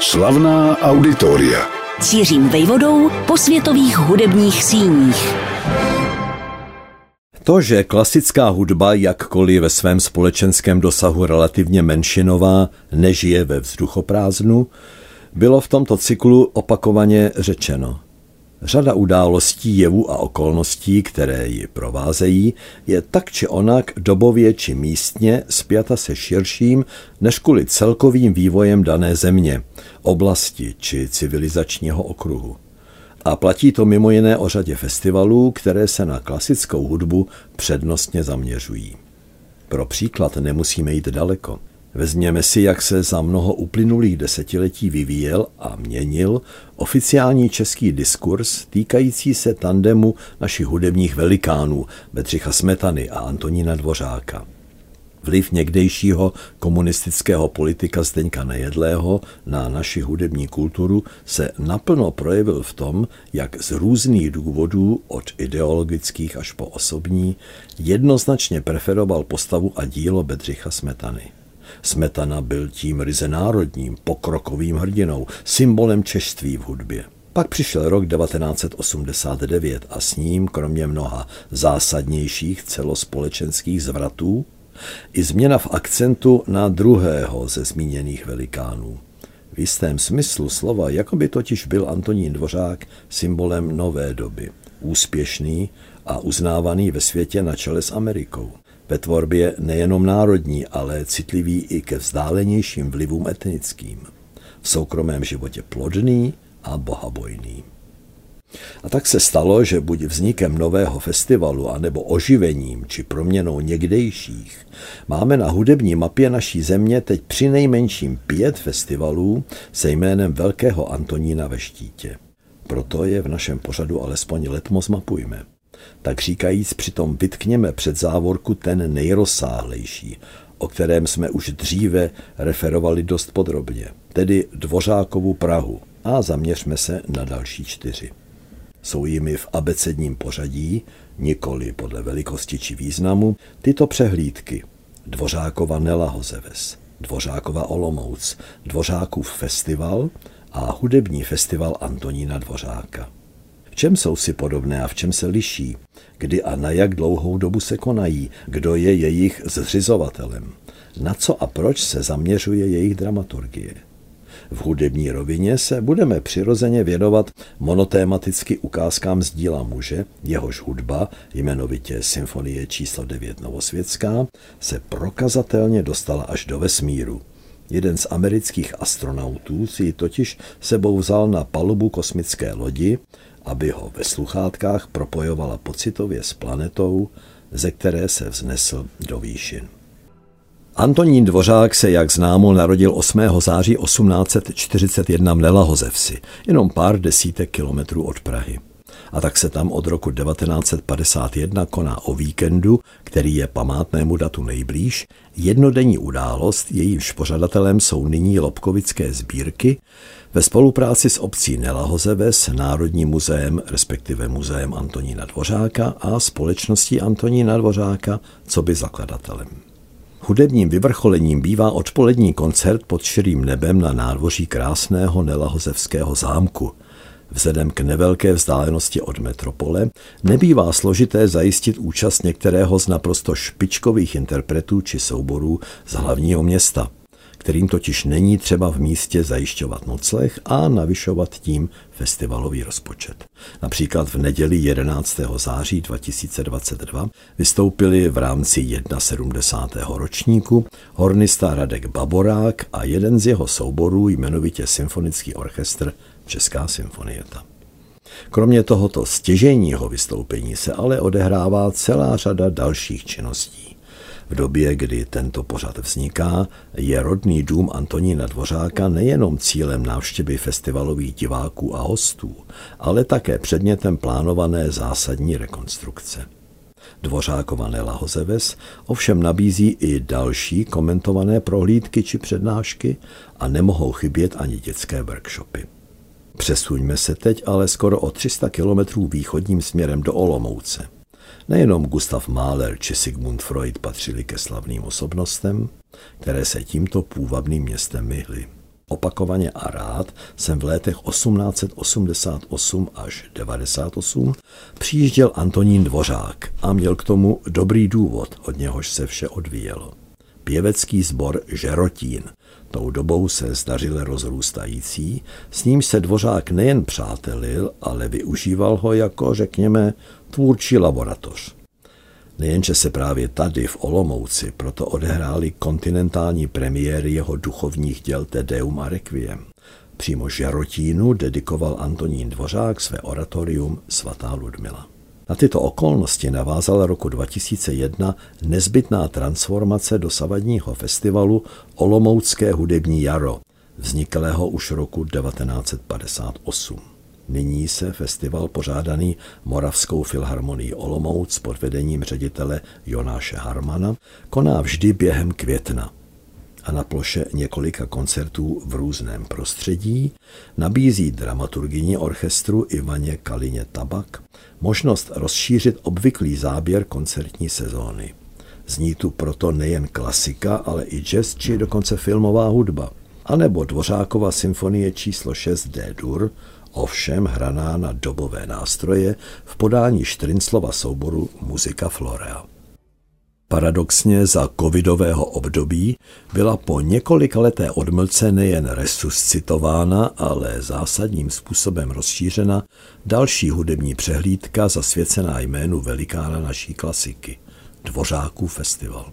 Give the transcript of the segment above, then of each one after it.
Slavná auditoria. Cířím vejvodou po světových hudebních síních. To, že klasická hudba, jakkoliv ve svém společenském dosahu relativně menšinová, nežije ve vzduchoprázdnu, bylo v tomto cyklu opakovaně řečeno. Řada událostí, jevů a okolností, které ji provázejí, je tak či onak dobově či místně spjata se širším než kvůli celkovým vývojem dané země, oblasti či civilizačního okruhu. A platí to mimo jiné o řadě festivalů, které se na klasickou hudbu přednostně zaměřují. Pro příklad nemusíme jít daleko. Vezměme si, jak se za mnoho uplynulých desetiletí vyvíjel a měnil oficiální český diskurs týkající se tandemu našich hudebních velikánů Bedřicha Smetany a Antonína Dvořáka. Vliv někdejšího komunistického politika Zdeňka Nejedlého na naši hudební kulturu se naplno projevil v tom, jak z různých důvodů, od ideologických až po osobní, jednoznačně preferoval postavu a dílo Bedřicha Smetany. Smetana byl tím ryze národním, pokrokovým hrdinou, symbolem češství v hudbě. Pak přišel rok 1989 a s ním, kromě mnoha zásadnějších celospolečenských zvratů, i změna v akcentu na druhého ze zmíněných velikánů. V jistém smyslu slova, jako by totiž byl Antonín Dvořák symbolem nové doby, úspěšný a uznávaný ve světě na čele s Amerikou. Ve tvorbě nejenom národní, ale citlivý i ke vzdálenějším vlivům etnickým. V soukromém životě plodný a bohabojný. A tak se stalo, že buď vznikem nového festivalu, anebo oživením či proměnou někdejších, máme na hudební mapě naší země teď při nejmenším pět festivalů se jménem Velkého Antonína ve štítě. Proto je v našem pořadu alespoň letmo zmapujme. Tak říkajíc přitom vytkněme před závorku ten nejrozsáhlejší, o kterém jsme už dříve referovali dost podrobně, tedy Dvořákovu Prahu a zaměřme se na další čtyři. Jsou jimi v abecedním pořadí, nikoli podle velikosti či významu, tyto přehlídky. Dvořákova Nela Hozeves, Dvořákova Olomouc, Dvořákův festival a hudební festival Antonína Dvořáka. Čem jsou si podobné a v čem se liší? Kdy a na jak dlouhou dobu se konají? Kdo je jejich zřizovatelem? Na co a proč se zaměřuje jejich dramaturgie? V hudební rovině se budeme přirozeně věnovat monotématicky ukázkám z díla muže, jehož hudba, jmenovitě Symfonie číslo 9 Novosvětská, se prokazatelně dostala až do vesmíru. Jeden z amerických astronautů si ji totiž sebou vzal na palubu kosmické lodi, aby ho ve sluchátkách propojovala pocitově s planetou, ze které se vznesl do výšin. Antonín Dvořák se, jak známo, narodil 8. září 1841 v Nelahozevsi, jenom pár desítek kilometrů od Prahy. A tak se tam od roku 1951 koná o víkendu, který je památnému datu nejblíž, jednodenní událost, jejímž pořadatelem jsou nyní Lobkovické sbírky, ve spolupráci s obcí Nelahozeves, Národním muzeem, respektive muzeem Antonína Dvořáka a společností Antonína Dvořáka, co by zakladatelem. Hudebním vyvrcholením bývá odpolední koncert pod širým nebem na nádvoří krásného Nelahozevského zámku. Vzhledem k nevelké vzdálenosti od metropole nebývá složité zajistit účast některého z naprosto špičkových interpretů či souborů z hlavního města – kterým totiž není třeba v místě zajišťovat nocleh a navyšovat tím festivalový rozpočet. Například v neděli 11. září 2022 vystoupili v rámci 71. ročníku hornista Radek Baborák a jeden z jeho souborů, jmenovitě Symfonický orchestr Česká symfonieta. Kromě tohoto stěžejního vystoupení se ale odehrává celá řada dalších činností. V době, kdy tento pořad vzniká, je rodný dům Antonína Dvořáka nejenom cílem návštěvy festivalových diváků a hostů, ale také předmětem plánované zásadní rekonstrukce. Dvořákova Nela Hozeves ovšem nabízí i další komentované prohlídky či přednášky a nemohou chybět ani dětské workshopy. Přesuňme se teď ale skoro o 300 kilometrů východním směrem do Olomouce. Nejenom Gustav Mahler či Sigmund Freud patřili ke slavným osobnostem, které se tímto půvabným městem myhly. Opakovaně a rád jsem v letech 1888 až 98 přijížděl Antonín Dvořák a měl k tomu dobrý důvod, od něhož se vše odvíjelo. Pěvecký sbor Žerotín, tou dobou se zdařile rozrůstající, s ním se Dvořák nejen přátelil, ale využíval ho jako, řekněme, tvůrčí laboratoř. Nejenže se právě tady v Olomouci proto odehrály kontinentální premiéry jeho duchovních děl Tedeum a Requiem. Přímo Žerotínu dedikoval Antonín Dvořák své oratorium Svatá Ludmila. Na tyto okolnosti navázala roku 2001 nezbytná transformace dosavadního festivalu Olomoucké hudební jaro, vzniklého už roku 1958. Nyní se festival pořádaný Moravskou filharmonií Olomouc pod vedením ředitele Jonáše Harmana koná vždy během května a na ploše několika koncertů v různém prostředí nabízí dramaturgyni orchestru Ivaně Kalině Tabak možnost rozšířit obvyklý záběr koncertní sezóny. Zní tu proto nejen klasika, ale i jazz či dokonce filmová hudba. A nebo Dvořákova symfonie číslo 6 D-dur ovšem hraná na dobové nástroje v podání Štrinslova souboru Muzika Florea. Paradoxně za covidového období byla po několika leté odmlce nejen resuscitována, ale zásadním způsobem rozšířena další hudební přehlídka zasvěcená jménu velikána naší klasiky – Dvořáků festival.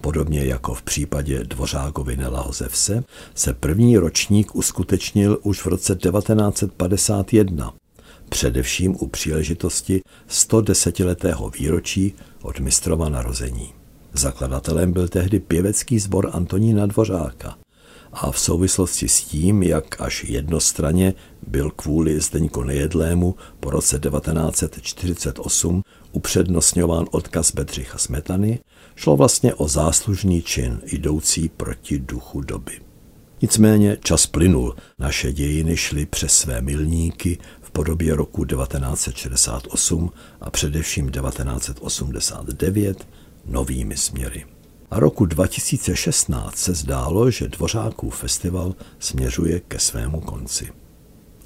Podobně jako v případě Dvořákovi Nelahozevse se první ročník uskutečnil už v roce 1951, především u příležitosti 110-letého výročí od mistrova narození. Zakladatelem byl tehdy pěvecký sbor Antonína Dvořáka a v souvislosti s tím, jak až jednostranně byl kvůli Zdeňku Nejedlému po roce 1948 upřednostňován odkaz Bedřicha Smetany, šlo vlastně o záslužný čin jdoucí proti duchu doby. Nicméně čas plynul, naše dějiny šly přes své milníky podobě roku 1968 a především 1989 novými směry. A roku 2016 se zdálo, že Dvořákův festival směřuje ke svému konci.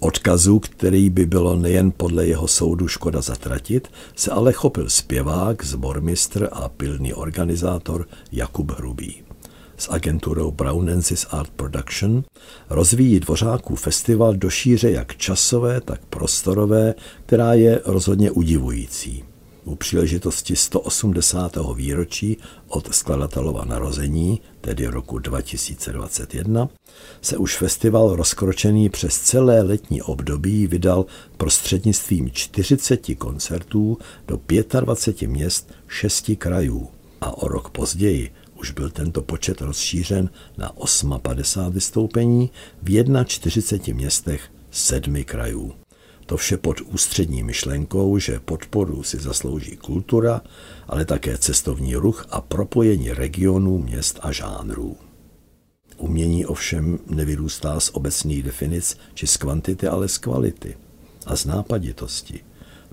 Odkazu, který by bylo nejen podle jeho soudu škoda zatratit, se ale chopil zpěvák, zbormistr a pilný organizátor Jakub Hrubý. S agenturou Brownensis Art Production rozvíjí Dvořáků festival do šíře jak časové, tak prostorové, která je rozhodně udivující u příležitosti 180. výročí od skladatelova narození, tedy roku 2021, se už festival rozkročený přes celé letní období vydal prostřednictvím 40 koncertů do 25 měst šesti krajů a o rok později už byl tento počet rozšířen na 58 vystoupení v 41 městech sedmi krajů. To vše pod ústřední myšlenkou, že podporu si zaslouží kultura, ale také cestovní ruch a propojení regionů, měst a žánrů. Umění ovšem nevyrůstá z obecných definic či z kvantity, ale z kvality a z nápaditosti.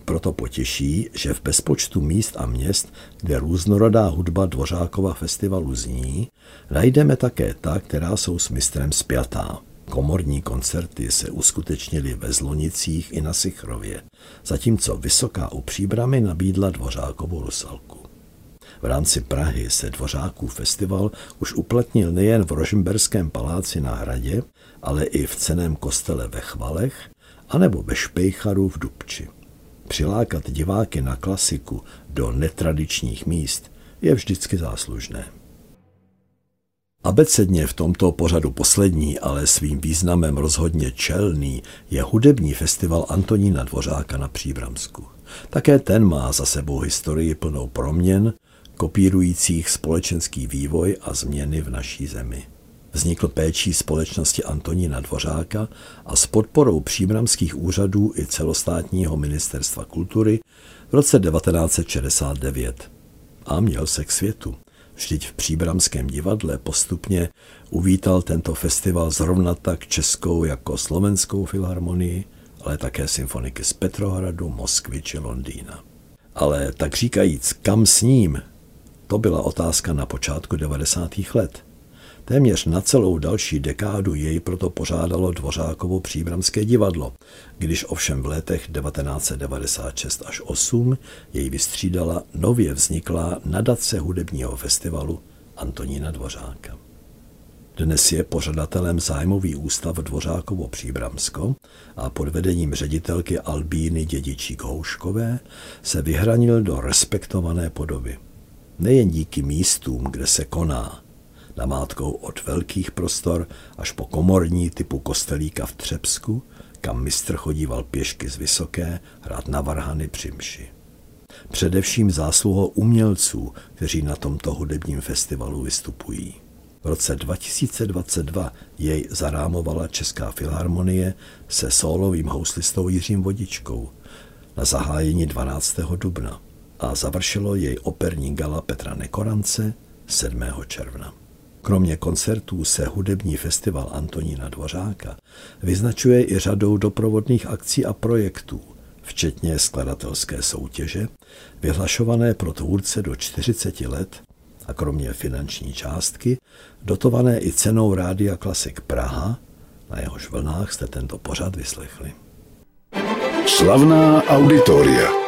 Proto potěší, že v bezpočtu míst a měst, kde různorodá hudba Dvořákova festivalu zní, najdeme také ta, která jsou s mistrem spjatá. Komorní koncerty se uskutečnily ve Zlonicích i na Sichrově, zatímco Vysoká u Příbramy nabídla Dvořákovou Rusalku. V rámci Prahy se Dvořáků festival už uplatnil nejen v Rožmberském paláci na hradě, ale i v ceném kostele ve Chvalech anebo ve Špejcharu v Dubči. Přilákat diváky na klasiku do netradičních míst je vždycky záslužné. Abecedně v tomto pořadu poslední, ale svým významem rozhodně čelný, je hudební festival Antonína Dvořáka na Příbramsku. Také ten má za sebou historii plnou proměn, kopírujících společenský vývoj a změny v naší zemi. Vznikl péčí společnosti Antonína Dvořáka a s podporou příbramských úřadů i celostátního ministerstva kultury v roce 1969 a měl se k světu. Vždyť v Příbramském divadle postupně uvítal tento festival zrovna tak českou jako slovenskou filharmonii, ale také symfoniky z Petrohradu, Moskvy či Londýna. Ale tak říkajíc, kam s ním, to byla otázka na počátku 90. let. Téměř na celou další dekádu jej proto pořádalo Dvořákovo příbramské divadlo, když ovšem v letech 1996 až 8 jej vystřídala nově vzniklá nadace hudebního festivalu Antonína Dvořáka. Dnes je pořadatelem zájmový ústav Dvořákovo Příbramsko a pod vedením ředitelky Albíny Dědičík Houškové se vyhranil do respektované podoby. Nejen díky místům, kde se koná, namátkou od velkých prostor až po komorní typu kostelíka v Třebsku, kam mistr chodíval pěšky z Vysoké hrát na varhany při mši. Především zásluhou umělců, kteří na tomto hudebním festivalu vystupují. V roce 2022 jej zarámovala Česká filharmonie se solovým houslistou Jiřím Vodičkou na zahájení 12. dubna a završilo jej operní gala Petra Nekorance 7. června. Kromě koncertů se hudební festival Antonína Dvořáka vyznačuje i řadou doprovodných akcí a projektů, včetně skladatelské soutěže, vyhlašované pro tvůrce do 40 let a kromě finanční částky, dotované i cenou Rádia Klasik Praha, na jehož vlnách jste tento pořad vyslechli. Slavná auditoria.